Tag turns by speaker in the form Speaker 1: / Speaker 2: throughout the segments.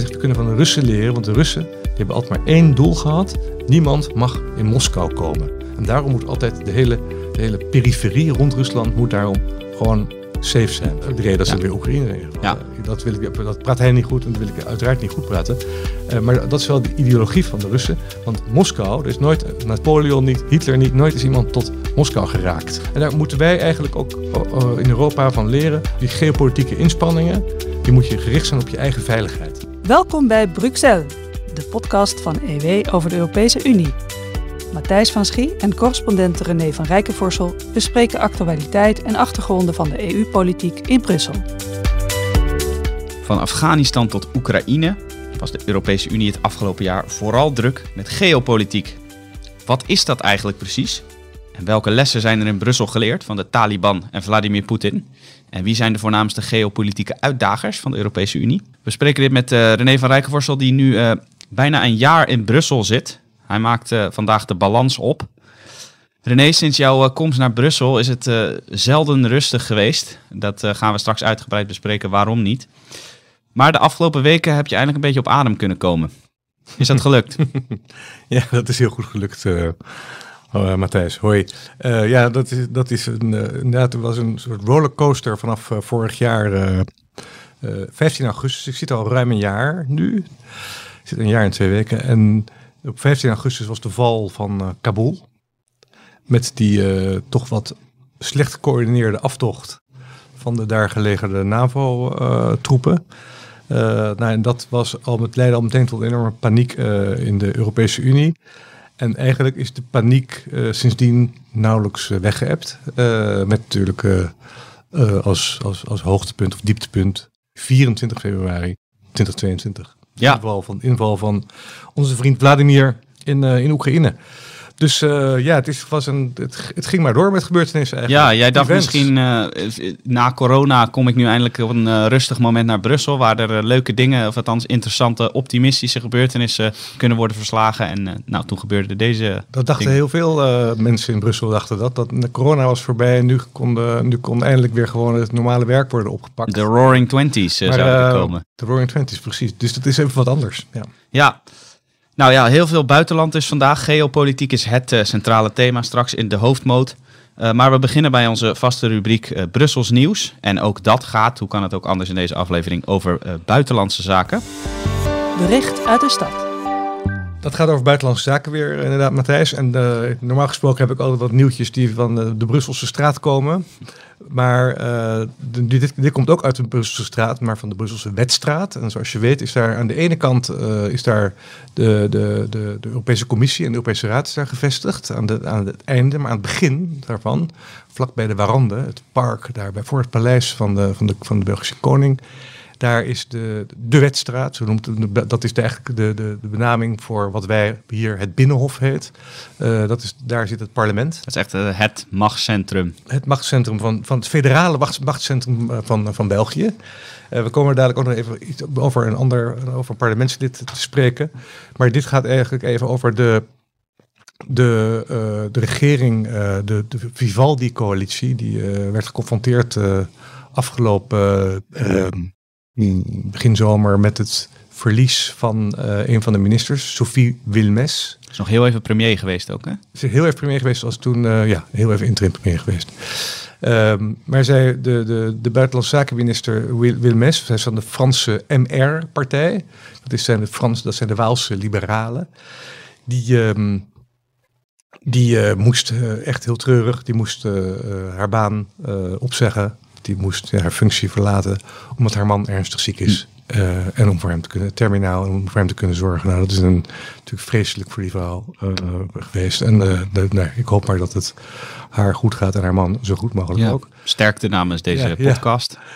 Speaker 1: zij kunnen van de Russen leren, want de Russen die hebben altijd maar één doel gehad. Niemand mag in Moskou komen. En daarom moet altijd de hele, de hele periferie rond Rusland moet daarom gewoon safe zijn. De reden dat ze
Speaker 2: Ja.
Speaker 1: weer Oekraïne regelen.
Speaker 2: Ja.
Speaker 1: Dat, wil ik, dat praat hij niet goed en dat wil ik uiteraard niet goed praten. Eh, maar dat is wel de ideologie van de Russen. Want Moskou, er is nooit Napoleon niet, Hitler niet, nooit is iemand tot Moskou geraakt. En daar moeten wij eigenlijk ook oh, in Europa van leren. Die geopolitieke inspanningen, die moet je gericht zijn op je eigen veiligheid.
Speaker 3: Welkom bij Bruxelles, de podcast van EW over de Europese Unie. Matthijs van Schie en correspondent René van Rijkenvorsel bespreken actualiteit en achtergronden van de EU-politiek in Brussel.
Speaker 2: Van Afghanistan tot Oekraïne was de Europese Unie het afgelopen jaar vooral druk met geopolitiek. Wat is dat eigenlijk precies? En welke lessen zijn er in Brussel geleerd van de Taliban en Vladimir Poetin? En wie zijn de voornaamste geopolitieke uitdagers van de Europese Unie? We spreken dit met eh, René van Rijkenvorsel, die nu eh, bijna een jaar in Brussel zit. Hij maakt eh, vandaag de balans op. René, sinds jouw komst naar Brussel is het zelden rustig geweest. Dat gaan we straks uitgebreid bespreken waarom niet. Maar de afgelopen weken heb je eindelijk een beetje op adem kunnen komen. Is dat gelukt?
Speaker 1: Ja, dat is heel goed gelukt, oh, Matthijs. Hoi. Eh, ja, dat is, dat is een, eh, inderdaad, was een soort rollercoaster vanaf eh, vorig jaar, eh, eh, 15 augustus. Ik zit al ruim een jaar nu. Ik zit een jaar en twee weken. En op 15 augustus was de val van Kabul. Met die toch wat slecht gecoördineerde aftocht van de daar gelegerde NAVO-troepen. Nou, en dat was al met leidde al meteen tot enorme paniek in de Europese Unie. En eigenlijk is de paniek eh, sindsdien nauwelijks uh, weggeëpt. Uh, met natuurlijk als, als, als hoogtepunt of dieptepunt 24 februari 2022.
Speaker 2: Ja.
Speaker 1: Inval van, inval van onze vriend Vladimir in, in Oekraïne. Dus uh, ja, het, is, was een, het, het, ging maar door met gebeurtenissen eigenlijk.
Speaker 2: Ja, jij dacht Events. misschien uh, na corona kom ik nu eindelijk op een uh, rustig moment naar Brussel... waar er leuke dingen, of althans interessante, optimistische gebeurtenissen kunnen worden verslagen. En nou, toen gebeurde deze
Speaker 1: Dat dachten heel veel mensen in Brussel, dachten dat. dat de corona was voorbij en nu kon, de, nu kon eindelijk weer gewoon het normale werk worden opgepakt.
Speaker 2: De Roaring Twenties zou er komen.
Speaker 1: De Roaring Twenties, precies. Dus dat is even wat anders. Ja.
Speaker 2: ja. Nou ja, heel veel buitenland is vandaag. Geopolitiek is het uh, centrale thema straks in de hoofdmoot. Uh, maar we beginnen bij onze vaste rubriek uh, Brussels Nieuws. En ook dat gaat, hoe kan het ook anders in deze aflevering, over buitenlandse zaken.
Speaker 3: Bericht uit de stad.
Speaker 1: Dat gaat over buitenlandse zaken weer, inderdaad, Matthijs. En normaal gesproken heb ik altijd wat nieuwtjes die van de, Brusselse straat komen. Maar uh, dit, dit, komt ook uit de Brusselse straat, maar van de Brusselse wetstraat. En zoals je weet is daar aan de ene kant is daar de, de, de, de, Europese Commissie en de Europese Raad is daar gevestigd. Aan, de, aan het einde, maar aan het begin daarvan, vlak bij de Warande, het park daar bij voor het paleis van de, van de, van de Belgische koning. Daar is de, de wetstraat, zo noemt dat is de, eigenlijk de, de, de benaming voor wat wij hier het Binnenhof heet. Uh, dat is, daar zit het parlement.
Speaker 2: Dat is echt uh, het machtscentrum.
Speaker 1: Het machtscentrum van, van het federale machtscentrum van, van België. Uh, we komen dadelijk ook nog even iets over een ander over een parlementslid te spreken. Maar dit gaat eigenlijk even over de, de, de regering, de, de Vivaldi-coalitie, die werd geconfronteerd afgelopen begin zomer met het verlies van uh, een van de ministers, Sophie Wilmes.
Speaker 2: Is nog heel even premier geweest ook, hè?
Speaker 1: Ze is heel even premier geweest, als toen, uh, ja, heel even interim premier geweest. Um, maar zij, de, de, de buitenlandse zakenminister Wil, Wilmes, zij is van de Franse MR-partij. Dat, is zijn de Frans, dat zijn de Waalse liberalen. Die, um, die uh, moest echt heel treurig, die moest haar baan opzeggen die moest haar functie verlaten omdat haar man ernstig ziek is. Uh, en om voor hem te kunnen, terminaal, en om voor hem te kunnen zorgen. Nou, dat is een, natuurlijk vreselijk voor die vrouw uh, geweest. En uh, de, nee, ik hoop maar dat het haar goed gaat en haar man zo goed mogelijk
Speaker 2: ja,
Speaker 1: ook.
Speaker 2: Sterkte namens deze ja, podcast.
Speaker 1: Ja.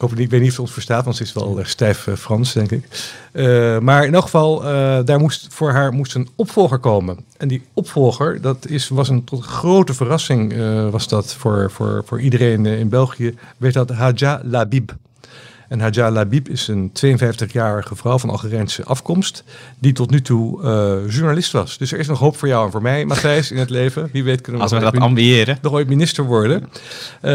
Speaker 1: Hoop, ik weet niet of ze ons verstaat, want ze is wel stijf Frans, denk ik. maar in elk geval, daar moest voor haar moest een opvolger komen. En die opvolger, dat is, was een tot grote verrassing, was dat voor, voor, voor iedereen in België, werd dat Hadja Labib. En Haja Labib is een 52-jarige vrouw van Algerijnse afkomst, die tot nu toe uh, journalist was. Dus er is nog hoop voor jou en voor mij, Matthijs, in het leven. Wie weet kunnen
Speaker 2: we, Als we dat ambiëren.
Speaker 1: nog ooit minister worden. Uh,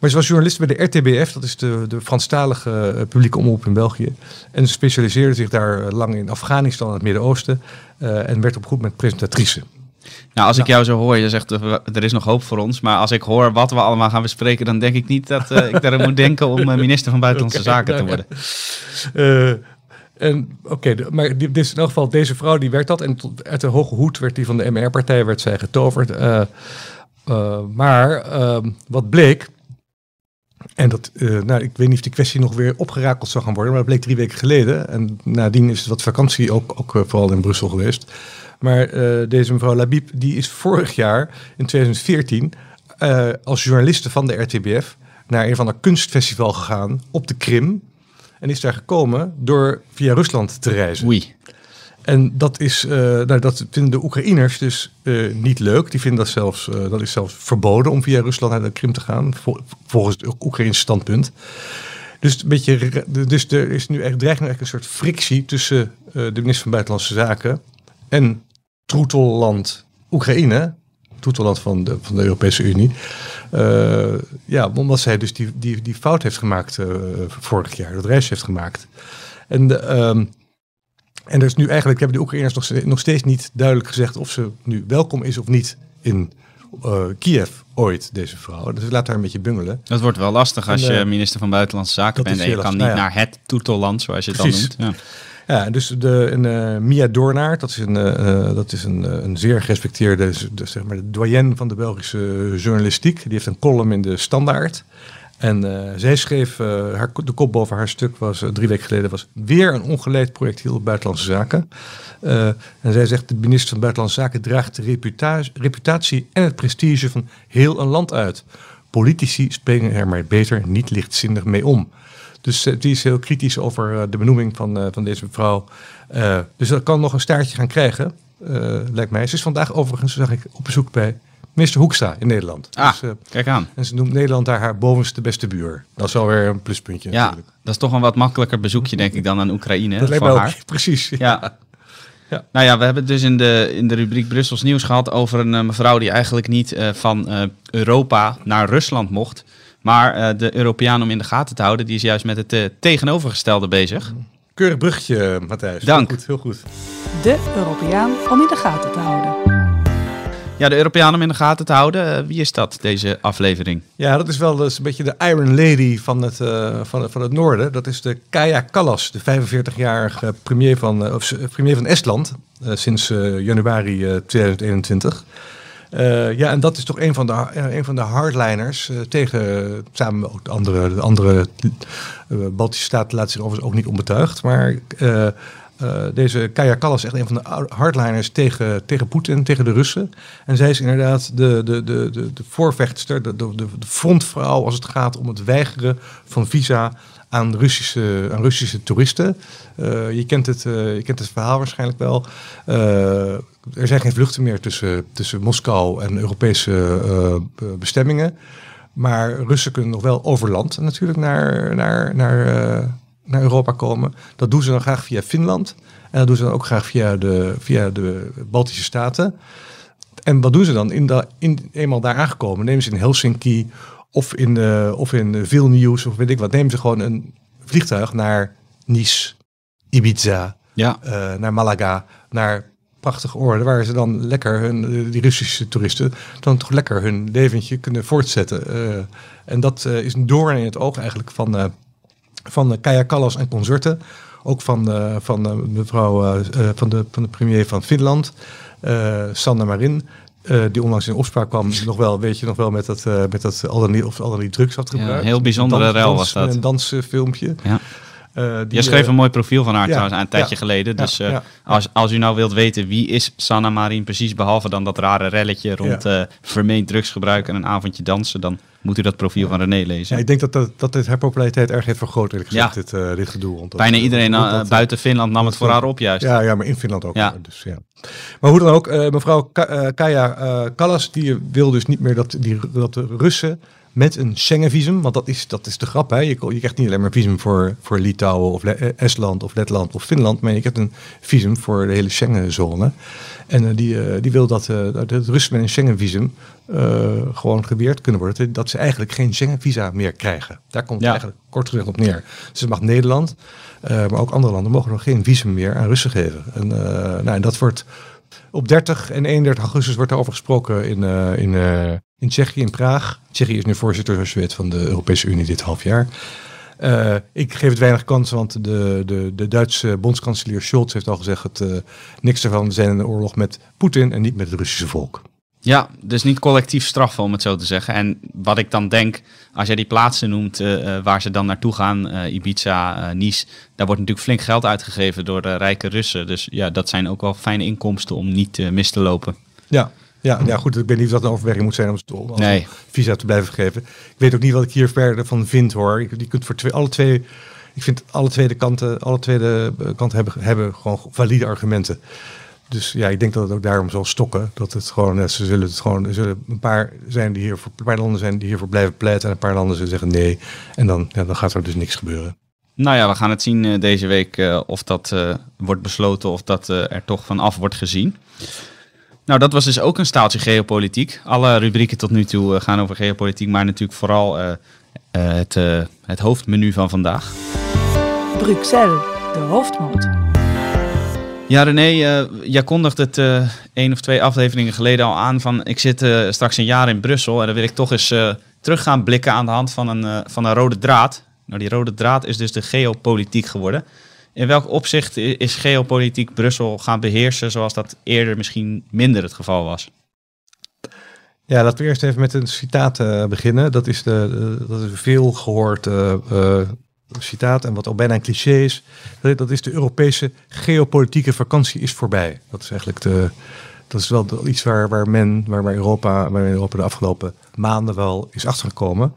Speaker 1: maar ze was journalist bij de RTBF, dat is de, de Franstalige publieke omroep in België. En ze specialiseerde zich daar lang in Afghanistan en het Midden-Oosten. en werd op goed met presentatrice.
Speaker 2: Nou, als ik jou zo hoor, je zegt er is nog hoop voor ons. Maar als ik hoor wat we allemaal gaan bespreken, dan denk ik niet dat uh, ik daar moet denken om uh, minister van Buitenlandse Zaken te worden.
Speaker 1: Uh, en oké, maar dit is in elk geval deze vrouw die werd dat. En tot, uit de hoge hoed werd die van de MR-partij werd zij getoverd. maar ehm, wat bleek, en dat, nou, ik weet niet of die kwestie nog weer opgerakeld zou gaan worden, maar dat bleek drie weken geleden. En nadien is het wat vakantie ook, ook vooral in Brussel geweest. Maar uh, deze mevrouw Labib, die is vorig jaar, in 2014, uh, als journaliste van de RTBF naar een van de kunstfestival gegaan op de Krim. En is daar gekomen door via Rusland te reizen.
Speaker 2: Oei.
Speaker 1: En dat, is, uh, nou, dat vinden de Oekraïners dus uh, niet leuk. Die vinden dat zelfs, uh, dat is zelfs verboden om via Rusland naar de Krim te gaan, vol, volgens het Oekraïnse standpunt. Dus, een beetje, dus er is nu echt, dreigt nu echt een soort frictie tussen de minister van Buitenlandse Zaken en troetelland Oekraïne, troetelland van de, van de Europese Unie. Uh, ja, omdat zij dus die, die, die fout heeft gemaakt uh, vorig jaar, dat reis heeft gemaakt. En, uh, en er is nu eigenlijk, hebben de Oekraïners nog, nog steeds niet duidelijk gezegd of ze nu welkom is of niet in uh, Kiev ooit, deze vrouw. Dus laat haar een beetje bungelen.
Speaker 2: Dat wordt wel lastig als je minister van Buitenlandse Zaken bent en je kan niet nou ja. naar het toetelland, zoals je het
Speaker 1: Precies.
Speaker 2: dan noemt. Ja.
Speaker 1: Ja, dus de, uh, Mia Doornaert, dat is een, uh, dat is een, een zeer gerespecteerde, de, zeg maar de doyen van de Belgische journalistiek. Die heeft een column in de Standaard. En zij schreef, haar, de kop boven haar stuk was drie weken geleden, was weer een ongeleid projectiel op buitenlandse zaken. en zij zegt, de minister van Buitenlandse Zaken draagt de reputatie en het prestige van heel een land uit. Politici springen er maar beter niet lichtzinnig mee om. Dus die is heel kritisch over de benoeming van, uh, van deze mevrouw. Dus dat kan nog een staartje gaan krijgen, lijkt mij. Ze is vandaag overigens, zag ik, op bezoek bij minister Hoekstra in Nederland.
Speaker 2: Ah, dus, kijk aan.
Speaker 1: En ze noemt Nederland daar haar bovenste beste buur. Dat is alweer een pluspuntje
Speaker 2: ja,
Speaker 1: natuurlijk.
Speaker 2: dat is toch een wat makkelijker bezoekje, denk ik, dan aan Oekraïne.
Speaker 1: Dat lijkt me ook, precies.
Speaker 2: Ja. ja. Ja. Nou ja, we hebben het dus in de, in de rubriek Brussels Nieuws gehad over een uh, mevrouw die eigenlijk niet uh, van Europa naar Rusland mocht. Maar uh, de Europeaan om in de gaten te houden, die is juist met het uh, tegenovergestelde bezig.
Speaker 1: Keurig bruggetje, Matthijs.
Speaker 2: Dank.
Speaker 1: Heel goed, heel goed.
Speaker 3: De Europeaan om in de gaten te houden.
Speaker 2: Ja, de Europeaan om in de gaten te houden. Uh, wie is dat, deze aflevering?
Speaker 1: Ja, dat is wel dus een beetje de Iron Lady van het, van, van het noorden. Dat is de Kaja Kallas, de 45-jarige premier van, of, premier van Estland. sinds januari 2021. Uh, ja, en dat is toch een van de, uh, een van de hardliners uh, tegen, samen ook de andere, de andere Baltische staten laten zich overigens ook niet onbetuigd. Maar deze Kaya Kallas is echt een van de hardliners tegen, tegen Poetin, tegen de Russen. En zij is inderdaad de, de, de, de, de voorvechtster, de, de, de frontvrouw als het gaat om het weigeren van visa aan Russische, aan Russische toeristen. Uh, je, kent het, uh, je kent het verhaal waarschijnlijk wel. Uh, er zijn geen vluchten meer tussen, tussen Moskou en Europese bestemmingen. Maar Russen kunnen nog wel over land natuurlijk naar, naar, naar, naar Europa komen. Dat doen ze dan graag via Finland. En dat doen ze dan ook graag via de, via de Baltische Staten. En wat doen ze dan? In de, in, eenmaal daar aangekomen nemen ze in Helsinki of in, de, of in Vilnius of weet ik wat, nemen ze gewoon een vliegtuig naar Nice, Ibiza,
Speaker 2: ja.
Speaker 1: uh, naar Malaga, naar prachtige oorden waar ze dan lekker hun, die Russische toeristen, dan toch lekker hun leventje kunnen voortzetten. Uh, en dat uh, is een doorn in het oog eigenlijk van, van Kaya Kallas en consorten. Ook van, van mevrouw, van, de, van de premier van Finland, Sanna Marin. Uh, die onlangs in opspraak kwam, nog wel, weet je nog wel, met dat, uh, met dat al dan niet, of al dan niet drugs had gebruikt.
Speaker 2: Ja, een heel bijzondere rel was dat.
Speaker 1: Een dansfilmpje.
Speaker 2: Ja. Uh, die, Je schreef een mooi profiel van haar ja, trouwens een tijdje ja, geleden. Dus ja, Als, als u nou wilt weten wie is Sanna Marin precies, behalve dan dat rare relletje rond vermeend drugsgebruik en een avondje dansen, dan moet u dat profiel van René lezen.
Speaker 1: ik denk dat, dat, dat dit haar populariteit erg heeft vergroot, eerlijk gezegd, dit, dit gedoe.
Speaker 2: Bijna iedereen dat, buiten Finland nam het voor haar op juist.
Speaker 1: Ja, ja maar in Finland ook. Dus, ja. Maar hoe dan ook, uh, mevrouw Ka uh, Kaya uh, Kallas, die wil dus niet meer dat, die, dat de Russen met een Schengen-visum. Want dat is, dat is de grap. Hè? Je, je krijgt niet alleen maar visum voor, voor Litouwen of Le- eh, Estland of Letland of Finland. Maar je krijgt een visum voor de hele Schengen-zone. En eh, die, eh, die wil dat, eh, dat de Russen met een Schengen-visum gewoon geweerd kunnen worden. Dat ze eigenlijk geen Schengen-visa meer krijgen. Daar komt het
Speaker 2: Ja.
Speaker 1: eigenlijk kort gezegd op neer. Dus het mag Nederland, maar ook andere landen mogen nog geen visum meer aan Russen geven. En, nou, en dat wordt op 30 en 31 augustus wordt daarover gesproken in, eh, in, eh, in Tsjechië, in Praag. Tsjechië is nu voorzitter, van de Europese Unie dit half jaar. Eh, ik geef het weinig kans, want de, de, de Duitse bondskanselier Scholz heeft al gezegd... eh, niks ervan zijn een oorlog met Poetin en niet met het Russische volk.
Speaker 2: Ja, dus niet collectief straffen, om het zo te zeggen. En wat ik dan denk, als jij die plaatsen noemt eh, eh, waar ze dan naartoe gaan, eh, Ibiza, Nice, daar wordt natuurlijk flink geld uitgegeven door de rijke Russen. Dus ja, dat zijn ook wel fijne inkomsten om niet mis te lopen.
Speaker 1: Ja, ja, ja, goed. Ik weet niet of dat een overweging moet zijn om om
Speaker 2: Nee.
Speaker 1: visa te blijven geven. Ik weet ook niet wat ik hier verder van vind hoor. Je je kunt voor twee, alle twee. Ik vind alle twee de kanten, alle twee de kanten hebben, hebben gewoon valide argumenten. Dus ja, ik denk dat het ook daarom zal stokken. Dat het gewoon, eh, ze zullen het gewoon, er zullen een paar zijn die hier voor, een paar landen zijn die hiervoor blijven pleiten en een paar landen zullen zeggen nee. En dan, ja, dan gaat er dus niks gebeuren.
Speaker 2: Nou ja, we gaan het zien eh, deze week eh, of dat eh, wordt besloten of dat eh, er toch van af wordt gezien. Nou, dat was dus ook een staaltje geopolitiek. Alle rubrieken tot nu toe gaan over geopolitiek, maar natuurlijk vooral eh, eh, het, eh, het hoofdmenu van vandaag.
Speaker 3: Bruxelles, de hoofdmoot.
Speaker 2: Ja, René, eh, jij kondigde het eh één of twee afleveringen geleden al aan van ik zit eh, straks een jaar in Brussel en dan wil ik toch eens terug gaan blikken aan de hand van een, van een rode draad. Nou, die rode draad is dus de geopolitiek geworden. In welk opzicht is geopolitiek Brussel gaan beheersen zoals dat eerder misschien minder het geval was?
Speaker 1: Ja, laten we eerst even met een citaat beginnen. Dat is, de, dat is veel gehoord eh, eh, citaat en wat ook bijna een cliché is. Dat, is de Europese geopolitieke vakantie is voorbij. Dat is eigenlijk de, dat is wel iets waar, waar men, waar, Europa, waar Europa de afgelopen maanden wel is achtergekomen.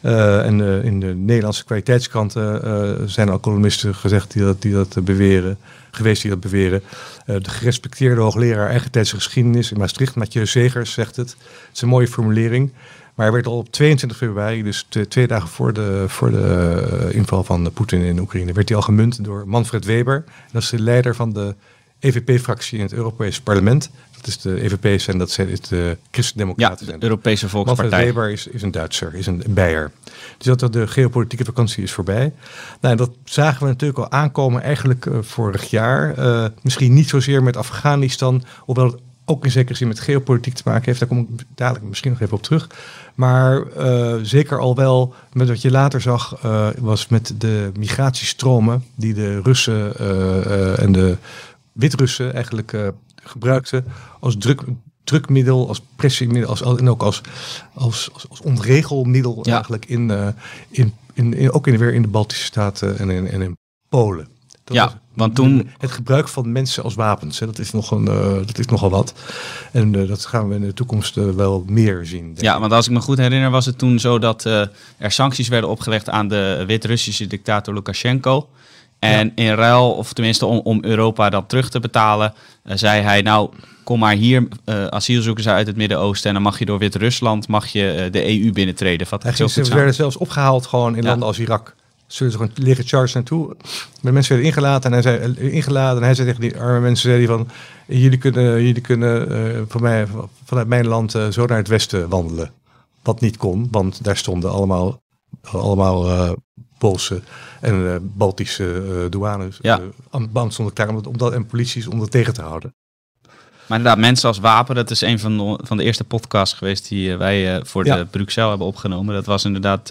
Speaker 1: Eh, en eh, in de Nederlandse kwaliteitskranten eh, zijn al columnisten gezegd die dat, die dat beweren, geweest die dat beweren. De gerespecteerde hoogleraar eigentijdse geschiedenis in Maastricht, Mathieu Segers, zegt het. Het is een mooie formulering. Maar hij werd al op 22 februari, dus twee dagen voor de, voor de eh, inval van Poetin in Oekraïne, werd hij al gemunt door Manfred Weber. Dat is de leider van de EVP-fractie in het Europese parlement. Dat is de EVP en dat zijn het de
Speaker 2: Ja,
Speaker 1: Christen-Democraten.
Speaker 2: de
Speaker 1: zijn.
Speaker 2: Europese
Speaker 1: Manfred
Speaker 2: Volkspartij.
Speaker 1: Weber is, is een Duitser, is een Beier. Dus dat de geopolitieke vakantie is voorbij. Nou, dat zagen we natuurlijk al aankomen eigenlijk eh, vorig jaar. Eh, misschien niet zozeer met Afghanistan, hoewel het ook in zekere zin met geopolitiek te maken heeft. Daar kom ik dadelijk misschien nog even op terug. Maar eh, zeker al wel met wat je later zag, eh, was met de migratiestromen die de Russen eh, en de Wit-Russen eigenlijk gebruikten als druk, drukmiddel, als pressiemiddel, als, en ook als, als, als, als ontregelmiddel
Speaker 2: Ja.
Speaker 1: eigenlijk in, in, in, in, ook in, weer in de Baltische Staten en in, en in Polen. Dat
Speaker 2: Ja,
Speaker 1: was-
Speaker 2: want toen-
Speaker 1: Het gebruik van mensen als wapens, hè, dat, is nog een, eh, dat is nogal wat. En eh, dat gaan we in de toekomst eh, wel meer zien.
Speaker 2: Ja, want als ik me goed herinner was het toen zo dat er sancties werden opgelegd aan de Wit-Russische dictator Lukashenko. En in ruil, of tenminste om, om Europa dat terug te betalen, zei hij nou kom maar hier asielzoekers uit het Midden-Oosten en dan mag je door Wit-Rusland mag je de EU binnentreden. Vat
Speaker 1: Hij ging, ze werden zelfs opgehaald gewoon in
Speaker 2: Ja.
Speaker 1: landen als Irak. Zullen ze gewoon liggen charge naartoe. De mensen werden ingelaten en hij zei, eh, ingeladen en hij zei tegen die arme mensen, zei hij van, jullie kunnen, jullie kunnen eh, van mij, vanuit mijn land eh, zo naar het westen wandelen. Wat niet kon, want daar stonden allemaal, allemaal Poolse en Baltische douanes.
Speaker 2: Ja.
Speaker 1: eh, aan band stond ik daar om dat, en polities om dat tegen te houden.
Speaker 2: Maar inderdaad, mensen als wapen, dat is een van de, van de eerste podcasts geweest die wij voor
Speaker 1: Ja.
Speaker 2: de Bruxelles hebben opgenomen. Dat was inderdaad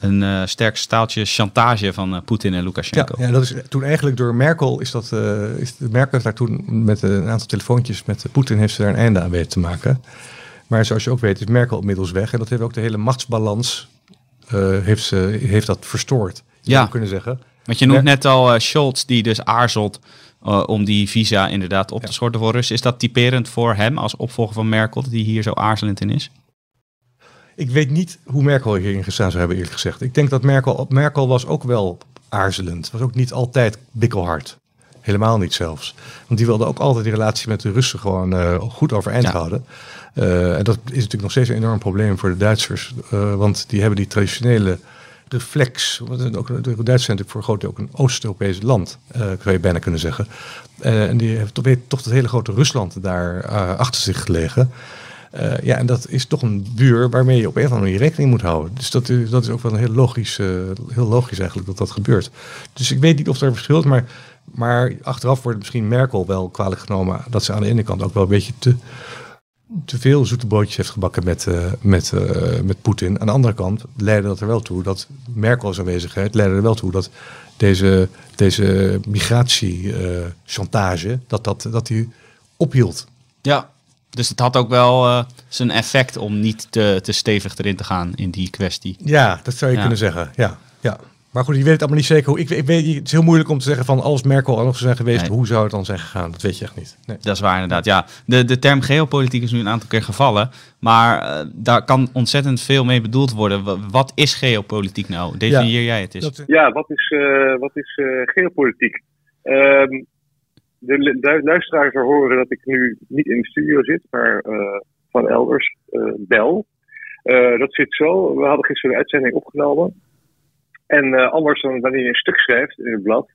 Speaker 2: een eh, sterk staaltje chantage van eh, Poetin en Lukashenko.
Speaker 1: ja, dat is toen eigenlijk door Merkel is dat. eh is, Merkel heeft daar toen met een aantal telefoontjes met Poetin heeft ze daar een einde aan weten te maken. Maar zoals je ook weet is Merkel inmiddels weg en dat heeft ook de hele machtsbalans eh, heeft, ze, heeft dat verstoord. Je
Speaker 2: Ja.
Speaker 1: zou kunnen zeggen.
Speaker 2: Want je noemt net al eh, Scholz, die dus aarzelt eh, om die visa inderdaad op te schorten voor Russen. Is dat typerend voor hem als opvolger van Merkel, hij hier zo aarzelend in is?
Speaker 1: Ik weet niet hoe Merkel hierin gestaan zou hebben, eerlijk gezegd. Ik denk dat Merkel, Merkel was ook wel aarzelend. Was ook niet altijd bikkelhard. Helemaal niet zelfs. Want die wilde ook altijd die relatie met de Russen gewoon eh, goed overeind
Speaker 2: Ja.
Speaker 1: houden. en dat is natuurlijk nog steeds een enorm probleem voor de Duitsers. want die hebben die traditionele reflex. Want ook, de Duitsers zijn natuurlijk voor een groot deel ook een Oost-Europees land, zou je bijna kunnen zeggen. en die heeft toch, toch het hele grote Rusland daar achter zich gelegen. Uh, ja, en dat is toch een buur waarmee je op een of andere manier rekening moet houden. Dus dat is, dat is ook wel een heel logisch, uh, heel logisch eigenlijk dat dat gebeurt. Dus ik weet niet of er verschil is, maar, maar achteraf wordt misschien Merkel wel kwalijk genomen dat ze aan de ene kant ook wel een beetje te, te veel zoete broodjes heeft gebakken met, uh, met, met Poetin. Aan de andere kant leidde dat er wel toe dat Merkel's aanwezigheid leidde er wel toe dat deze, deze migratiechantage, dat, dat, dat die ophield.
Speaker 2: Ja, dus het had ook wel uh, zijn effect om niet te, te stevig erin te gaan in die kwestie.
Speaker 1: Ja, dat zou je kunnen zeggen. Ja, ja. Maar goed, je weet het allemaal niet zeker. Ik, ik weet, het is heel moeilijk om te zeggen van als Merkel al nog zou zijn geweest, hoe zou het dan zijn gegaan? Dat weet je echt niet.
Speaker 2: Nee. Dat is waar inderdaad. Ja, de, de term geopolitiek is nu een aantal keer gevallen, maar uh, daar kan ontzettend veel mee bedoeld worden. Wat is geopolitiek nou? Definieer jij het eens?
Speaker 4: Ja, wat is, uh, wat is geopolitiek? Um, de luisteraars horen dat ik nu niet in de studio zit, maar uh, van elders uh, bel. Uh, dat zit zo. We hadden gisteren een uitzending opgenomen. En anders dan wanneer je een stuk schrijft in het blad,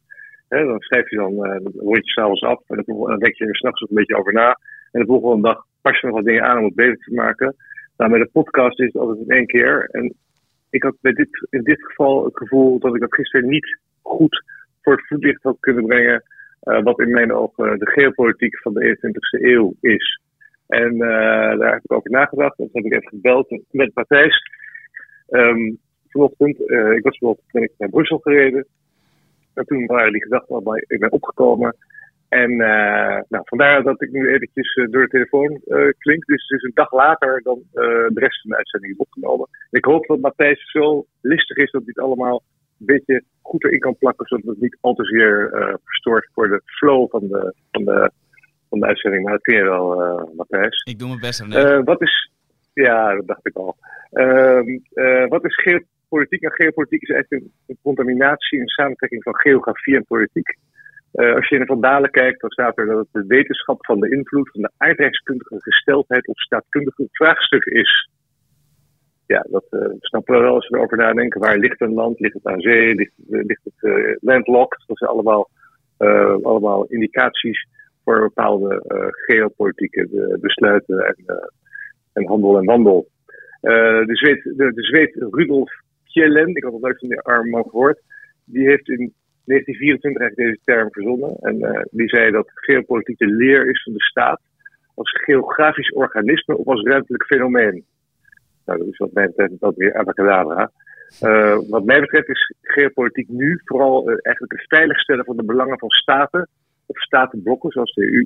Speaker 4: hè, dan schrijf je dan, word je s'avonds af en dan, denk je er s'nachts ook een beetje over na. En de volgende dag pas je nog wat dingen aan om het beter te maken. Nou, met een podcast is het altijd in één keer. En ik had bij dit, in dit geval het gevoel dat ik dat gisteren niet goed voor het voetlicht had kunnen brengen uh, wat in mijn ogen de geopolitiek van de 21ste eeuw is. En uh, daar heb ik over nagedacht. En toen heb ik even gebeld met Matthijs. Um, vanochtend, ik was bijvoorbeeld ben ik naar Brussel gereden. En toen waren die gedachten al ik ben opgekomen. En nou, vandaar dat ik nu eventjes door de telefoon klink. Dus het is een dag later dan de rest van de uitzending is opgenomen. ik hoop dat Matthijs zo listig is dat het allemaal een beetje goed erin kan plakken, zodat het niet al te zeer uh, verstoort voor de flow van de, van de, van de uitzending. Maar dat kun je wel, uh, Matthijs.
Speaker 2: Ik doe mijn best.
Speaker 4: Uh, wat is, ja, dat dacht ik al. Ehm, wat is geopolitiek? En geopolitiek is eigenlijk een, een contaminatie, een samentrekking van geografie en politiek. als je in de Vandalen kijkt, dan staat er dat het de wetenschap van de invloed van de aardrijkskundige gesteldheid op staatkundige vraagstukken is ja, dat uh, snappen we wel als we erover nadenken. Waar ligt een land? Ligt het aan zee? Ligt, uh, ligt het uh, landlocked? Dat zijn allemaal, allemaal indicaties voor bepaalde geopolitieke besluiten en, en handel en wandel. de, Zweed, de, de Rudolf Kjellen, ik had het nooit van die arme man gehoord, die heeft in 1924 eigenlijk deze term verzonnen. En die zei dat geopolitiek de leer is van de staat als geografisch organisme of als ruimtelijk fenomeen. Nou, dat is wat mij betreft dat weer abracadabra. Uh, wat mij betreft is geopolitiek nu vooral uh, eigenlijk het veiligstellen van de belangen van staten of statenblokken zoals de EU.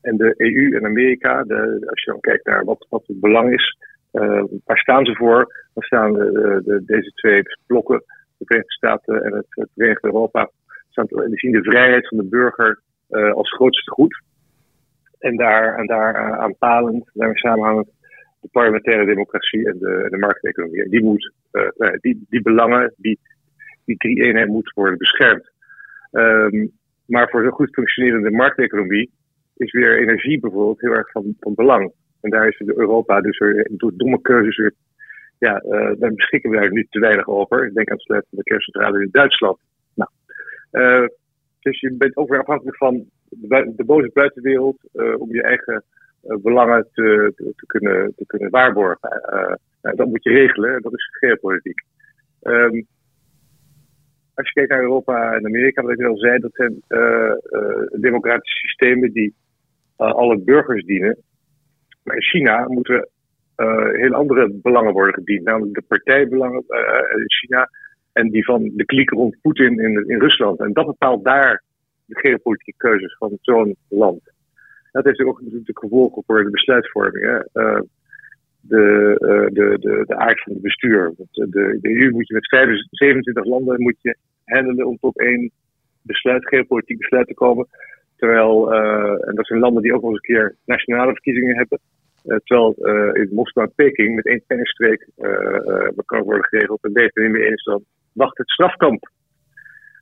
Speaker 4: En de EU en Amerika, de, als je dan kijkt naar wat, wat het belang is, uh, waar staan ze voor? Dan staan de, de, deze twee blokken, de Verenigde Staten en het, het Verenigde Europa, die zien de vrijheid van de burger als grootste goed. En daar, en daar aanpalend, daarmee samenhangend, de parlementaire democratie en de, de markteconomie. En die, moet, uh, die, die belangen, die, die drie eenheid moet worden beschermd. Um, maar voor zo'n goed functionerende markteconomie is weer energie bijvoorbeeld heel erg van, belang. En daar is Europa dus er, door domme keuzes weer, ja, uh, daar beschikken we daar nu te weinig over. Ik denk aan het sluiten van de kerncentrale in Duitsland. Nou, uh, dus je bent ook weer afhankelijk van de, de boze buitenwereld om je eigen eh, belangen te, te, kunnen, te kunnen waarborgen. Eh, nou, dat moet je regelen, dat is geopolitiek. Um, als je kijkt naar Europa en Amerika, wat ik al zei, dat zijn uh, democratische systemen die alle burgers dienen. Maar in China moeten heel andere belangen worden gediend, namelijk de partijbelangen in China en die van de kliek rond Poetin in, in Rusland. En dat bepaalt daar de geopolitieke keuzes van zo'n land dat heeft ook natuurlijk gevolgen voor de besluitvorming. Hè. Uh, de, uh, de, de, de aard van het bestuur. De, de, EU moet je met 27 landen moet je handelen om tot één besluit, geopolitiek besluit te komen. Terwijl, uh, en dat zijn landen die ook nog eens een keer nationale verkiezingen hebben. terwijl in Moskou en Peking met één pennenstreek kan worden geregeld. En beter niet meer eens dan wacht het strafkamp.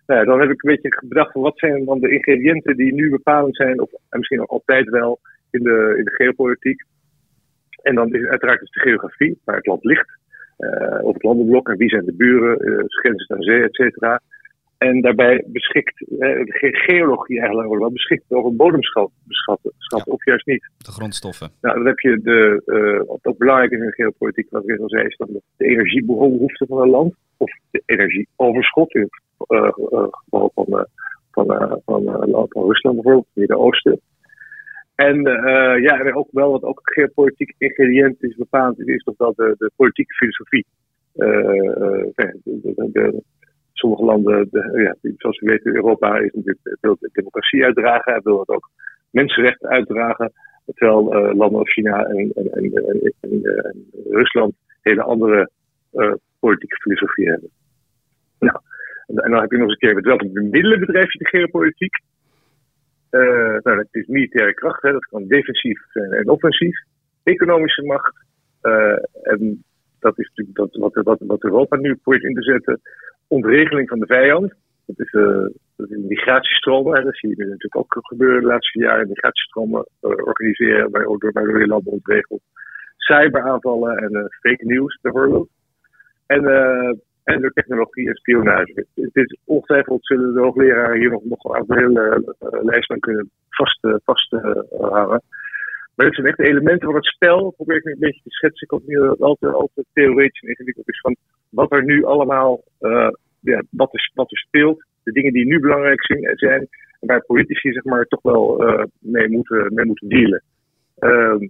Speaker 4: Nou dan heb ik een beetje bedacht van wat zijn dan de ingrediënten die nu bepalend zijn, of en misschien nog altijd wel, in de, in de geopolitiek. En dan is uiteraard dus de geografie, waar het land ligt, uh, of het landenblok en wie zijn de buren, uh, grenzen aan zee, et cetera. En daarbij beschikt uh, de geologie eigenlijk wel beschikt over bodemschatten, ja. of juist niet.
Speaker 2: De grondstoffen.
Speaker 4: Nou, dan heb je de, wat ook belangrijk is in de geopolitiek, wat ik al zei, is dat de energiebehoefte van een land, of de energieoverschot, in het geval van, van, van, van, Rusland bijvoorbeeld, Midden-Oosten. En ja, ook wel wat ook geopolitiek ingrediënt is bepaald, is toch wel de, de politieke filosofie. De, sommige landen, ja, zoals we weten, Europa is natuurlijk wil democratie uitdragen, wil het ook mensenrechten uitdragen. Terwijl landen als China en, en, en, en Rusland hele andere politieke filosofie hebben. Nou, en, dan heb je nog eens een keer met welke middelen bedrijf je de geopolitiek. Uh, nou, dat is militaire kracht, hè, dat kan defensief zijn en offensief. Economische macht. Uh, en dat is natuurlijk dat, wat, wat, wat, Europa nu probeert in te zetten. Ontregeling van de vijand. Dat is, uh, migratiestromen. Dat zie je natuurlijk ook gebeuren de laatste jaren. Migratiestromen organiseren waardoor, waardoor je landen ontregelt. Cyberaanvallen en fake news bijvoorbeeld. En en door technologie en spionage. Het is ongetwijfeld zullen de hoogleraren hier nog, nog een hele uh, lijst van kunnen vasthouden. Vast, uh, maar het zijn echt elementen van het spel. Probeer ik een beetje te schetsen. Ik hoop niet dat het altijd, altijd theoretisch en ingewikkeld is. Van wat er nu allemaal ja, wat, er, wat speelt. De dingen die nu belangrijk zijn. Waar politici zeg maar, toch wel mee, moeten, mee moeten dealen. Uh,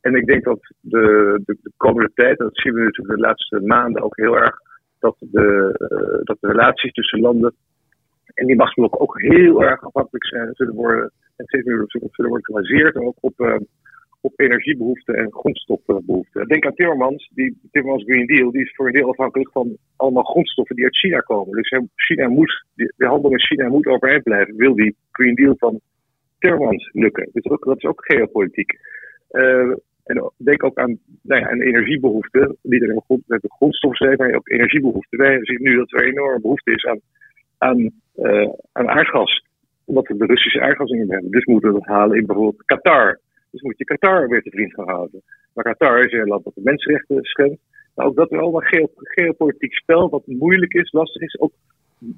Speaker 4: en ik denk dat de, de, de komende tijd, dat zien we natuurlijk de laatste maanden ook heel erg dat de, uh, dat de relaties tussen landen en die machtsblokken ook heel erg afhankelijk zijn zullen worden. En steeds meer zullen worden gebaseerd ook op, uh, op energiebehoeften en grondstoffenbehoeften. Denk aan Timmermans, die Timmermans Green Deal, die is voor een deel afhankelijk van allemaal grondstoffen die uit China komen. Dus China moet, de handel met China moet overeind blijven. Wil die Green Deal van Timmermans lukken? Ook, dat is ook geopolitiek. Uh, en denk ook aan, nou ja, aan energiebehoeften. Niet alleen met de grondstoffen zijn, maar ook energiebehoeften. Wij zien nu dat er een enorme behoefte is aan, aan, uh, aan aardgas. Omdat we de Russische aardgas in hebben. Dus moeten we dat halen in bijvoorbeeld Qatar. Dus moet je Qatar weer te vriend gaan houden. Maar Qatar is een land dat de mensenrechten schendt. Nou, ook dat is allemaal geo geopolitiek spel, wat moeilijk is, lastig is. Ook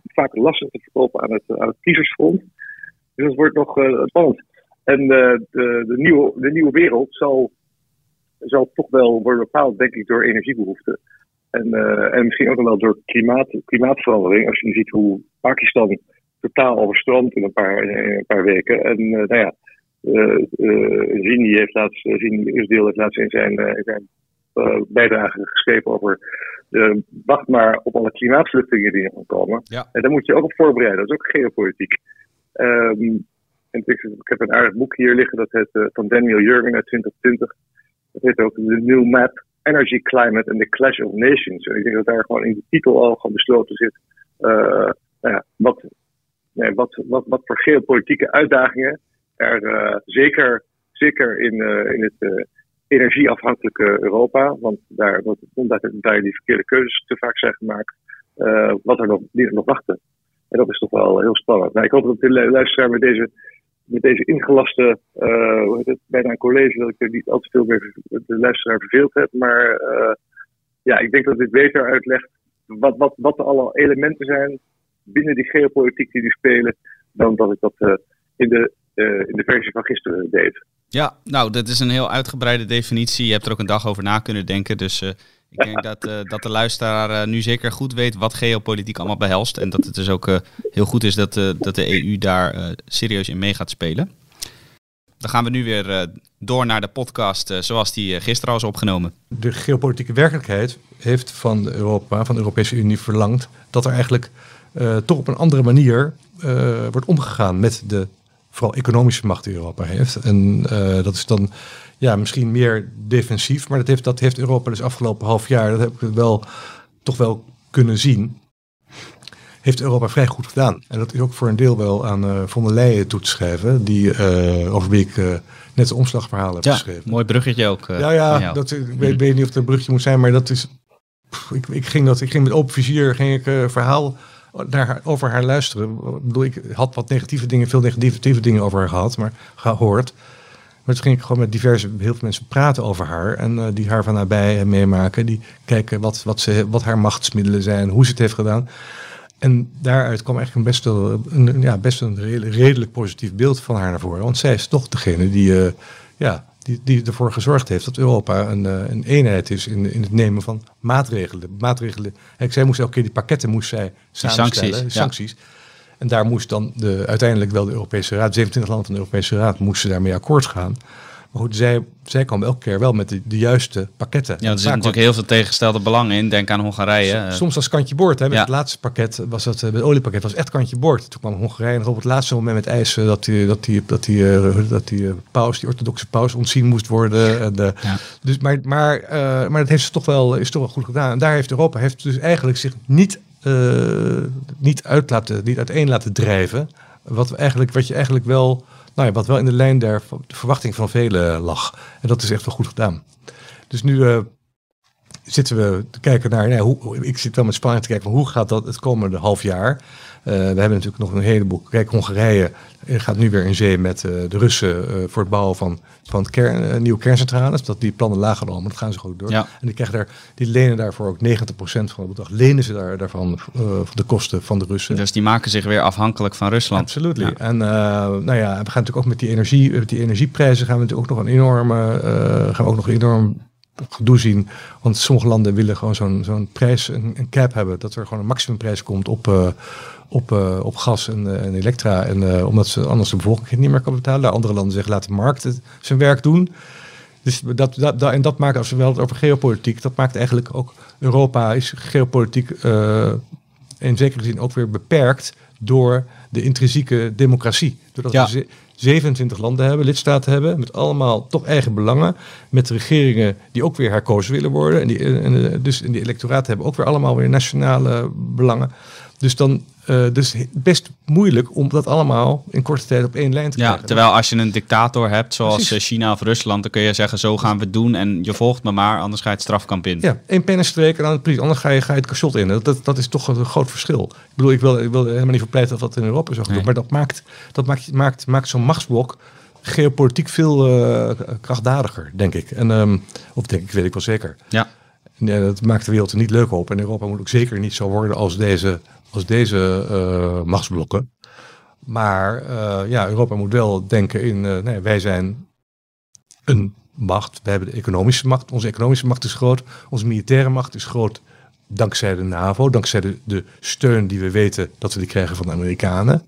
Speaker 4: vaak lastig te verkopen aan het, aan het kiezersfront. Dus dat wordt nog uh, spannend. En uh, de, de, nieuwe, de nieuwe wereld zal zal toch wel worden bepaald, denk ik, door energiebehoeften. En, uh, en misschien ook wel door klimaat, klimaatverandering. Als je ziet hoe Pakistan totaal overstroomt in een paar, in een paar weken. En uh, nou ja, uh, Zini heeft laatst, Zini Israël heeft laatst in zijn, in zijn bijdrage geschreven over wacht maar op alle klimaatvluchtelingen die er gaan komen.
Speaker 2: Ja.
Speaker 4: En daar moet je ook op voorbereiden. Dat is ook geopolitiek. Um, en ik, ik, heb een aardig boek hier liggen, dat heet van Daniel Jurgen uit 2020. Dat heet ook de New Map Energy Climate and the Clash of Nations. Ik denk dat daar gewoon in de titel al gewoon besloten zit. Nou ja, wat, wat, wat, wat voor geopolitieke uitdagingen er uh, zeker, zeker in, uh, in het energieafhankelijke Europa, want daar, omdat daar die verkeerde keuzes te vaak zijn gemaakt, wat er nog, nog wachten. En dat is toch wel heel spannend. Nou, ik hoop dat de luisteraar met deze met deze ingelaste, heet het, bijna een college, dat ik er niet al te veel meer de luisteraar verveeld heb. Maar uh, ja, ik denk dat dit beter uitlegt wat, wat, wat alle elementen zijn binnen die geopolitiek die die spelen, dan dat ik dat uh, in, de, in de versie van gisteren deed.
Speaker 2: Ja, nou, dat is een heel uitgebreide definitie. Je hebt er ook een dag over na kunnen denken. Dus ik denk dat, uh, dat de luisteraar uh, nu zeker goed weet wat geopolitiek allemaal behelst. En dat het dus ook uh, heel goed is dat, dat de EU daar serieus in mee gaat spelen. Dan gaan we nu weer door naar de podcast zoals die gisteren al is opgenomen.
Speaker 1: De geopolitieke werkelijkheid heeft van Europa, van de Europese Unie verlangd dat er eigenlijk toch op een andere manier wordt omgegaan met de vooral economische macht die Europa heeft. En dat is dan ja, misschien meer defensief. Maar dat heeft, dat heeft Europa dus afgelopen half jaar, dat heb ik wel toch wel kunnen zien. Heeft Europa vrij goed gedaan. En dat is ook voor een deel wel aan uh, von der Leyen toe te schrijven. Die, uh, over wie ik uh, net de omslagverhaal heb
Speaker 2: ja,
Speaker 1: geschreven.
Speaker 2: Mooi bruggetje ook.
Speaker 1: ja, ja dat, ik weet, weet, niet of het een bruggetje moet zijn. Maar dat is. Pff, ik, ik, ging dat, ik ging met open vizier ging ik, verhaal naar, over haar luisteren. Ik bedoel, ik had wat negatieve dingen, veel negatieve dingen over haar gehad, maar gehoord. Maar toen ging ik gewoon met diverse, heel veel mensen praten over haar. En uh, die haar van nabij meemaken. Die kijken wat, wat, ze, wat haar machtsmiddelen zijn, hoe ze het heeft gedaan. En daaruit kwam eigenlijk een best wel een, ja, best een redelijk positief beeld van haar naar voren. Want zij is toch degene die, uh, ja, die, die ervoor gezorgd heeft dat Europa een, uh, een eenheid is in, in het nemen van maatregelen. maatregelen. Kijk, zij moest elke keer die pakketten moest zij samenstellen, sancties. sancties. En daar moest dan de, uiteindelijk wel de Europese Raad, 27 landen van de Europese Raad, moesten daarmee akkoord gaan. Maar goed, zij, zij kwam elke keer wel met de, de juiste pakketten.
Speaker 2: Ja, er zitten natuurlijk heel veel tegengestelde belangen in. Denk aan Hongarije.
Speaker 1: Soms als kantje boord. Hè. Met het laatste pakket was dat, het oliepakket was echt kantje boord. Toen kwam Hongarije nog op het laatste moment met eisen dat die, dat die, dat die, dat die, paus, die orthodoxe paus, ontzien moest worden. En de, ja. dus, maar, maar, uh, maar dat heeft ze toch wel, is toch wel goed gedaan. En daar heeft Europa heeft dus eigenlijk zich niet, niet, uit laten, niet uiteen laten drijven. Wat, eigenlijk, wat je eigenlijk wel nou ja, wat wel in de lijn der de verwachting van velen lag. En dat is echt wel goed gedaan. Dus nu uh, zitten we te kijken naar, nee, hoe, ik zit wel met spanning te kijken, hoe gaat dat het komende half jaar? Uh, we hebben natuurlijk nog een heleboel. Kijk, Hongarije gaat nu weer in zee met uh, de Russen voor het bouwen van, van het kern, nieuwe kerncentrales. Dat die plannen lager al, maar dat gaan ze ook door. Ja. En die, krijgen daar, die lenen daarvoor ook 90% van het bedrag. Lenen ze daar, daarvan van de kosten van de Russen.
Speaker 2: Dus die maken zich weer afhankelijk van Rusland.
Speaker 1: Absoluut. Ja. En nou ja, we gaan natuurlijk ook met die, energie, met die energieprijzen gaan we natuurlijk ook nog een enorme, gaan we ook nog een enorm gedoe zien. Want sommige landen willen gewoon zo'n zo'n prijs, een, een, cap hebben. Dat er gewoon een maximumprijs komt op, uh, op, uh, op gas en, uh, en elektra. En omdat ze anders de bevolking het niet meer kan betalen. Andere landen zeggen laat de markt het, zijn werk doen. Dus dat, dat, dat, en dat maakt, als we wel over geopolitiek, dat maakt eigenlijk ook Europa is geopolitiek in zekere zin ook weer beperkt door de intrinsieke democratie. Doordat ja. we 27 landen hebben, lidstaten hebben, met allemaal toch eigen belangen. Met regeringen die ook weer herkozen willen worden. En die, dus in die electoraten hebben ook weer allemaal weer nationale belangen. Dus dan uh, dus best moeilijk om dat allemaal in korte tijd op één lijn te krijgen.
Speaker 2: Ja, terwijl als je een dictator hebt, zoals Precies. China of Rusland, dan kun je zeggen: zo gaan we het doen en je volgt me maar, anders ga je het strafkamp in.
Speaker 1: Ja, één pennenstreek en dan precies, anders ga je, ga je het cachot in. Dat, dat is toch een groot verschil. Ik bedoel, ik wil, ik wil helemaal niet verpleiten dat dat in Europa zo nee. maar dat maakt, dat maakt, maakt, maakt zo'n machtsblok geopolitiek veel uh, krachtdadiger, denk ik. En, um, of denk ik, weet ik wel zeker.
Speaker 2: Ja.
Speaker 1: Ja, dat maakt de wereld er niet leuk op. En Europa moet ook zeker niet zo worden als deze als deze uh, machtsblokken. Maar uh, ja, Europa moet wel denken in, uh, nee, wij zijn een macht. We hebben de economische macht. Onze economische macht is groot. Onze militaire macht is groot dankzij de NAVO. Dankzij de, steun die we weten dat we die krijgen van de Amerikanen.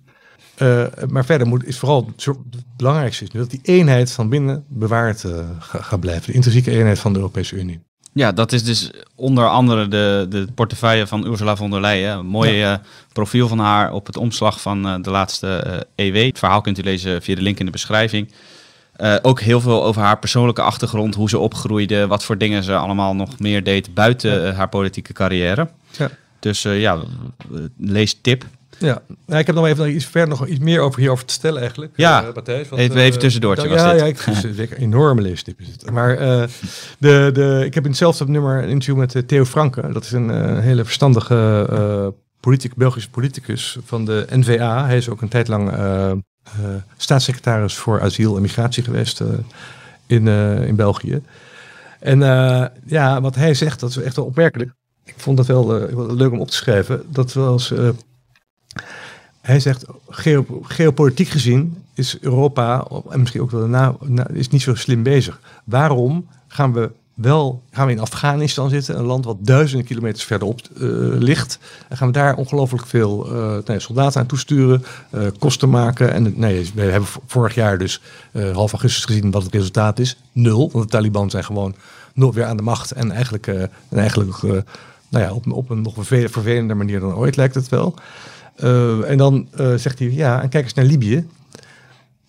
Speaker 1: Maar verder moet, is vooral het belangrijkste is nu dat die eenheid van binnen bewaard gaat blijven. De intrinsieke eenheid van de Europese Unie.
Speaker 2: Ja, dat is dus onder andere de, de portefeuille van Ursula von der Leyen. Een mooi ja. uh, profiel van haar op het omslag van uh, de laatste uh, EW. Het verhaal kunt u lezen via de link in de beschrijving. ook heel veel over haar persoonlijke achtergrond, hoe ze opgroeide, wat voor dingen ze allemaal nog meer deed buiten ja. haar politieke carrière. Ja. Dus ja, lees tip.
Speaker 1: Ja, ik heb nog even iets verder nog iets meer over hierover te stellen eigenlijk.
Speaker 2: Ja, uh, Matthijs, want, even, even tussendoortje
Speaker 1: uh, was ja, dit. Ja, ik vind het een enorme is. Maar uh, de, de, ik heb in hetzelfde nummer een interview met Theo Franke. Dat is een hele verstandige politic, Belgische politicus van de NVA. Hij is ook een tijd lang staatssecretaris voor asiel en migratie geweest in, in België. En ja, wat hij zegt, dat is echt wel opmerkelijk. Ik vond dat wel leuk om op te schrijven. Dat we als hij zegt, geopolitiek gezien is Europa, en misschien ook wel daarna, is niet zo slim bezig. Waarom gaan we wel gaan we in Afghanistan zitten, een land wat duizenden kilometers verderop uh, ligt. En gaan we daar ongelooflijk veel uh, nee, soldaten aan toesturen, uh, kosten maken. En nee, we hebben vorig jaar dus half augustus gezien wat het resultaat is. Nul, want de Taliban zijn gewoon nog weer aan de macht. En eigenlijk, en eigenlijk nou ja, op, op een nog vervelender manier dan ooit lijkt het wel. Uh, en dan uh, zegt hij, ja, en kijk eens naar Libië.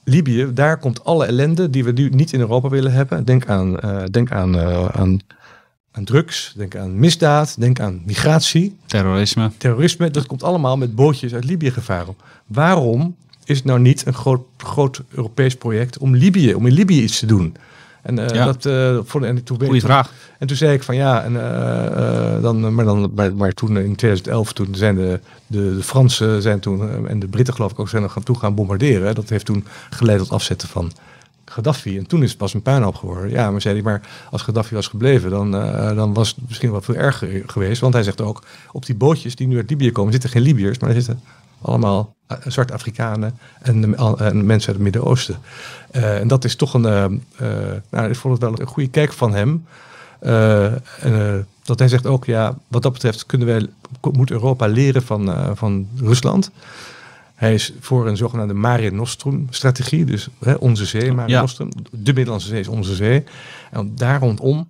Speaker 1: Libië, daar komt alle ellende die we nu niet in Europa willen hebben. Denk aan, uh, denk aan, aan, aan drugs, denk aan misdaad, denk aan migratie.
Speaker 2: Terrorisme.
Speaker 1: Terrorisme, dat komt allemaal met bootjes uit Libië gevaren. Waarom is het nou niet een groot, groot Europees project om Libië, om in Libië iets te doen? En uh, ja. dat uh, en toen
Speaker 2: Goeie vraag.
Speaker 1: En toen zei ik van ja, en, uh, dan, maar, dan, maar, maar, toen in 2011, toen zijn de, de, de Fransen zijn toen, en de Britten geloof ik ook, zijn nog gaan toe gaan bombarderen. Dat heeft toen geleid tot afzetten van Gaddafi. En toen is het pas een puinhoop geworden. Ja, maar zei hij, maar als Gaddafi was gebleven, dan, dan was het misschien wel veel erger geweest. Want hij zegt ook, op die bootjes die nu uit Libië komen, zitten geen Libiërs, maar er zitten allemaal zwarte Afrikanen en, en, mensen uit het Midden-Oosten. Uh, en dat is toch een, nou, ik vond het wel een goede kijk van hem. dat hij zegt ook, ja, wat dat betreft kunnen wij, moet Europa leren van, van Rusland. Hij is voor een zogenaamde Mare Nostrum-strategie, dus hè, onze zee, Mare ja. Nostrum. De Middellandse Zee is onze zee. En daar rondom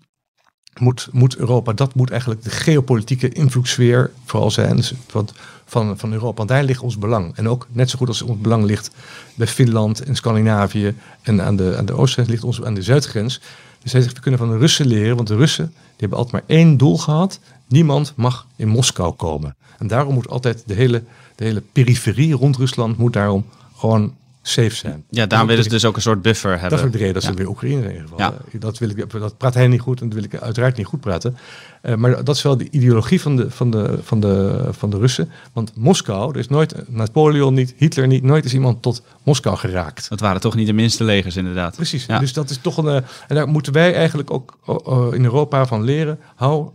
Speaker 1: moet, moet Europa, dat moet eigenlijk de geopolitieke invloedssfeer vooral zijn van, van, van Europa. Want daar ligt ons belang. En ook net zo goed als ons belang ligt bij Finland en Scandinavië en aan de, aan de oostgrens ligt ons aan de zuidgrens. Dus hij zegt, we kunnen van de Russen leren, want de Russen die hebben altijd maar één doel gehad. Niemand mag in Moskou komen. En daarom moet altijd de hele de hele periferie rond Rusland moet daarom gewoon safe zijn.
Speaker 2: Ja, daarom willen ze dus ook een soort buffer hebben.
Speaker 1: Dat is de reden dat ze weer Oekraïne zijn ingevallen. Ja. Dat, wil ik, dat praat hij niet goed en dat wil ik uiteraard niet goed praten. Uh, maar dat is wel de ideologie van de, van, de, van, de, van de Russen. Want Moskou, er is nooit Napoleon niet, Hitler niet, nooit is iemand tot Moskou geraakt.
Speaker 2: Dat waren toch niet de minste legers inderdaad.
Speaker 1: Precies, ja. dus dat is toch een... Uh, en daar moeten wij eigenlijk ook uh, in Europa van leren. Hou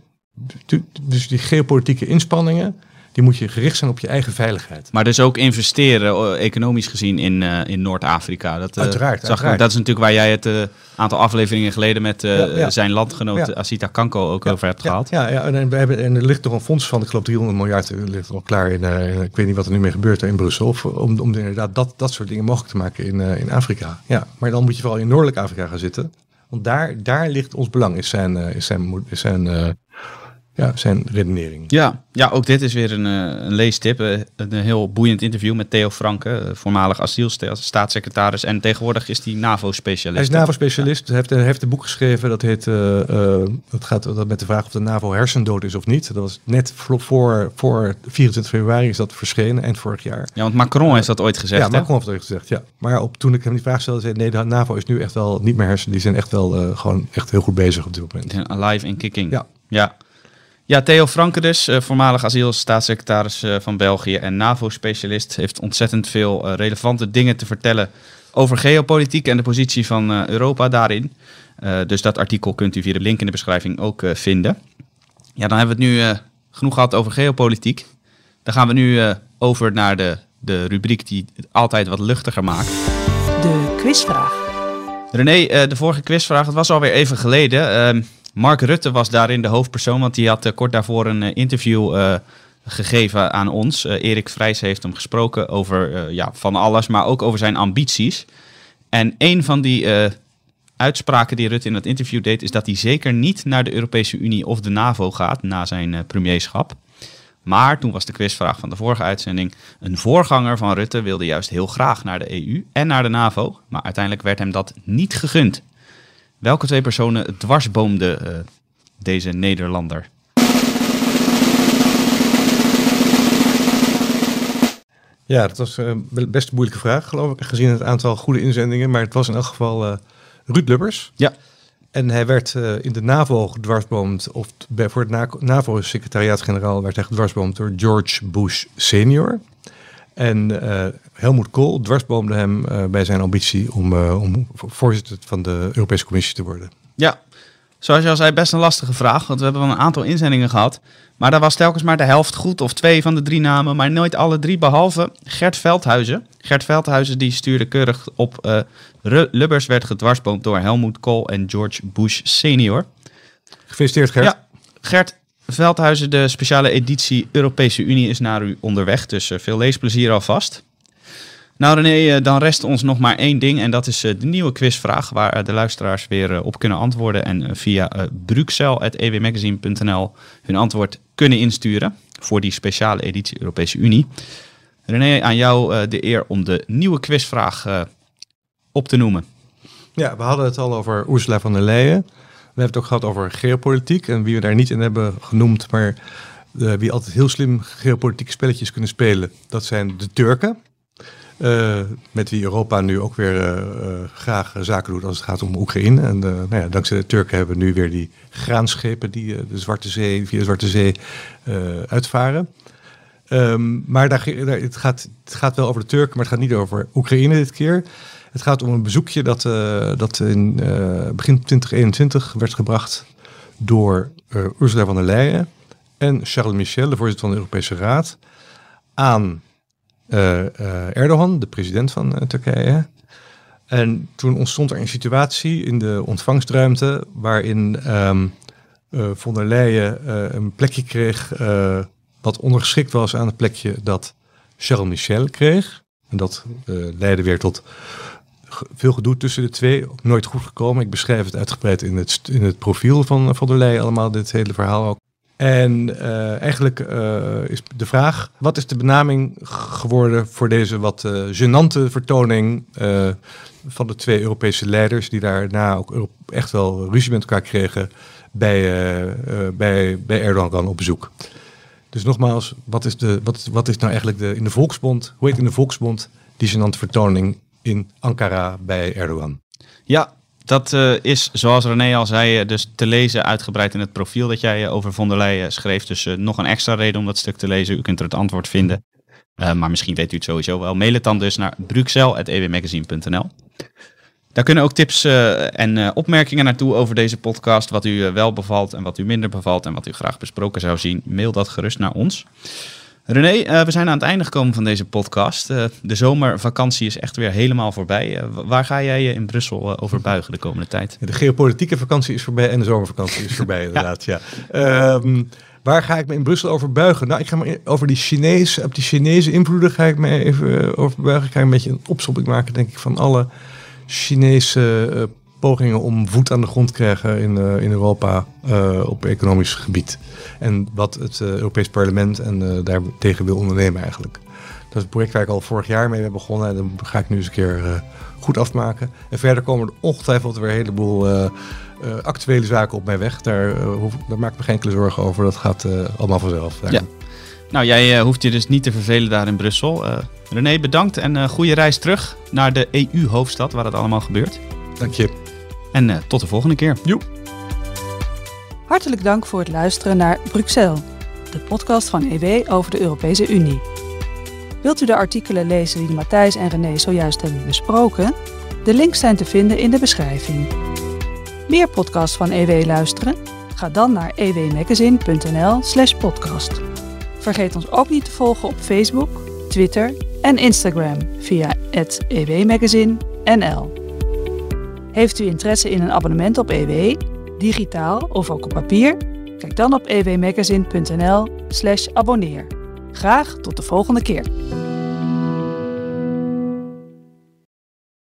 Speaker 1: dus die geopolitieke inspanningen die moet je gericht zijn op je eigen veiligheid.
Speaker 2: Maar dus ook investeren, economisch gezien, in, uh, in Noord-Afrika. Dat,
Speaker 1: uh, uiteraard,
Speaker 2: zag uiteraard. dat is natuurlijk waar jij het uh, aantal afleveringen geleden met zijn landgenoot ja. Asita Kanko ook over hebt gehad.
Speaker 1: Ja, ja en, we hebben, en er ligt toch een fonds van, ik geloof 300 miljard, ligt al klaar in, ik weet niet wat er nu mee gebeurt in Brussel, om, om inderdaad dat, dat soort dingen mogelijk te maken in, in Afrika. Ja, maar dan moet je vooral in Noordelijk Afrika gaan zitten. Want daar, daar ligt ons belang, is zijn, is zijn, is zijn ja, zijn redenering.
Speaker 2: Ja, ja, ook dit is weer een, eh, een leestip. Eh, een heel boeiend interview met Theo Franke, eh, voormalig asielstaatssecretaris. En tegenwoordig is hij NAVO-specialist.
Speaker 1: Hij is NAVO-specialist. Hij heeft, heeft een boek geschreven dat heet. Uh, dat gaat dat met de vraag of de NAVO hersendood is of niet. Dat was net voor, voor 24 februari is dat verschenen, eind vorig jaar.
Speaker 2: Ja, want Macron heeft dat ooit gezegd.
Speaker 1: Ja, Macron heeft dat ooit gezegd. Ja. Maar op, toen ik hem die vraag stelde, zei nee, de NAVO is nu echt wel niet meer hersen. Die zijn echt wel gewoon echt heel goed bezig op dit moment.
Speaker 2: Alive en kicking. Ja. Ja. Ja, Theo Franke dus, uh, voormalig asielstaatssecretaris uh, van België en NAVO-specialist, heeft ontzettend veel uh, relevante dingen te vertellen over geopolitiek en de positie van Europa daarin. dus dat artikel kunt u via de link in de beschrijving ook vinden. Ja, dan hebben we het nu genoeg gehad over geopolitiek. Dan gaan we nu over naar de, de rubriek die het altijd wat luchtiger maakt.
Speaker 3: De quizvraag.
Speaker 2: René, de vorige quizvraag, het was alweer even geleden. Mark Rutte was daarin de hoofdpersoon, want die had uh, kort daarvoor een uh, interview uh, gegeven aan ons. Erik Vrijs heeft hem gesproken over ja, van alles, maar ook over zijn ambities. En een van die uitspraken die Rutte in dat interview deed, is dat hij zeker niet naar de Europese Unie of de NAVO gaat na zijn premierschap. Maar toen was de quizvraag van de vorige uitzending. Een voorganger van Rutte wilde juist heel graag naar de EU en naar de NAVO. Maar uiteindelijk werd hem dat niet gegund. Welke twee personen dwarsboomde uh, deze Nederlander?
Speaker 1: Ja, dat was uh, best een moeilijke vraag, geloof ik, gezien het aantal goede inzendingen. Maar het was in elk geval uh, Ruud Lubbers.
Speaker 2: Ja.
Speaker 1: En hij werd uh, in de NAVO gedwarsboomd, of bij, voor het NAVO-secretariaat-generaal werd hij gedwarsboomd door George Bush senior. En uh, Helmoet Kool dwarsboomde hem uh, bij zijn ambitie om, uh, om voorzitter van de Europese Commissie te worden.
Speaker 2: Ja, zoals je al zei, best een lastige vraag. Want we hebben wel een aantal inzendingen gehad. Maar daar was telkens maar de helft goed of twee van de drie namen. Maar nooit alle drie, behalve Gert Veldhuizen. Gert Veldhuizen die stuurde keurig op. Lubbers werd gedwarsboomd door Helmoet Kool en George Bush senior.
Speaker 1: Gefeliciteerd Gert.
Speaker 2: Ja, Gert, Veldhuizen, de speciale editie Europese Unie is naar u onderweg. Dus uh, veel leesplezier alvast. Nou René, uh, dan rest ons nog maar één ding. En dat is uh, de nieuwe quizvraag waar de luisteraars weer op kunnen antwoorden. En via bruxel.ewmagazine.nl hun antwoord kunnen insturen. Voor die speciale editie Europese Unie. René, aan jou de eer om de nieuwe quizvraag op te noemen.
Speaker 1: Ja, we hadden het al over Ursula van der Leyen. We hebben het ook gehad over geopolitiek en wie we daar niet in hebben genoemd, maar de, wie altijd heel slim geopolitieke spelletjes kunnen spelen, dat zijn de Turken. Uh, met wie Europa nu ook weer uh, uh, graag zaken doet als het gaat om Oekraïne. En nou ja, dankzij de Turken hebben we nu weer die graanschepen die de Zwarte Zee, via de Zwarte Zee uitvaren. Um, maar daar, het, gaat, het gaat wel over de Turken, maar het gaat niet over Oekraïne dit keer. Het gaat om een bezoekje dat, dat in begin 2021 werd gebracht door Ursula von der Leyen en Charles Michel, de voorzitter van de Europese Raad, aan Erdogan, de president van Turkije. En toen ontstond er een situatie in de ontvangstruimte waarin uh, von der Leyen een plekje kreeg uh, wat ondergeschikt was aan het plekje dat Charles Michel kreeg. En dat leidde weer tot veel gedoe tussen de twee. Nooit goed gekomen. Ik beschrijf het uitgebreid in het, in het profiel van von der Leyen allemaal, dit hele verhaal ook. En uh, eigenlijk uh, is de vraag: wat is de benaming geworden voor deze wat uh, genante vertoning van de twee Europese leiders, die daarna ook echt wel ruzie met elkaar kregen bij, bij, bij Erdogan op bezoek? Dus nogmaals, wat is, de, wat, wat is nou eigenlijk de, in de Volksbond, hoe heet in de Volksbond die genante vertoning in Ankara bij Erdogan?
Speaker 2: Ja, dat uh, is, zoals René al zei, eh, dus te lezen uitgebreid in het profiel dat jij eh, over von der Leyen schreef. Dus nog een extra reden om dat stuk te lezen. U kunt er het antwoord vinden. Maar misschien weet u het sowieso wel. Mail het dan dus naar bruxelles.ewmagazine.nl. Daar kunnen ook tips en opmerkingen naartoe over deze podcast. Wat u wel bevalt en wat u minder bevalt en wat u graag besproken zou zien. Mail dat gerust naar ons. René, uh, we zijn aan het einde gekomen van deze podcast. Uh, de zomervakantie is echt weer helemaal voorbij. Uh, waar ga jij je in Brussel over buigen de komende tijd?
Speaker 1: De geopolitieke vakantie is voorbij en de zomervakantie is voorbij, inderdaad. ja. ja. Um, waar ga ik me in Brussel over buigen? Nou, ik ga me over die Chinese, op die Chinese invloeden ga ik me even over buigen. Ik ga een beetje een opsomming maken, denk ik, van alle Chinese pogingen om voet aan de grond krijgen in, uh, in Europa uh, op economisch gebied. En wat het uh, Europees Parlement en daar tegen wil ondernemen eigenlijk. Dat is een project waar ik al vorig jaar mee ben begonnen en dat ga ik nu eens een keer goed afmaken. En verder komen er ongetwijfeld weer een heleboel actuele zaken op mij weg. Daar, hoef, daar maak ik me geen enkele zorgen over. Dat gaat allemaal vanzelf.
Speaker 2: Ja. Nou, jij hoeft je dus niet te vervelen daar in Brussel. René, bedankt en goede reis terug naar de EU-hoofdstad waar het allemaal gebeurt.
Speaker 1: Dank je.
Speaker 2: En uh, tot de volgende keer.
Speaker 1: Joep.
Speaker 3: Hartelijk dank voor het luisteren naar Bruxelles, de podcast van EW over de Europese Unie. Wilt u de artikelen lezen die Matthijs en René zojuist hebben besproken? De links zijn te vinden in de beschrijving. Meer podcasts van EW luisteren? Ga dan naar ewmagazine.nl/slash podcast. Vergeet ons ook niet te volgen op Facebook, Twitter en Instagram via ewmagazine.nl. Heeft u interesse in een abonnement op EW, digitaal of ook op papier? Kijk dan op ewmagazine.nl/slash abonneer. Graag tot de volgende keer.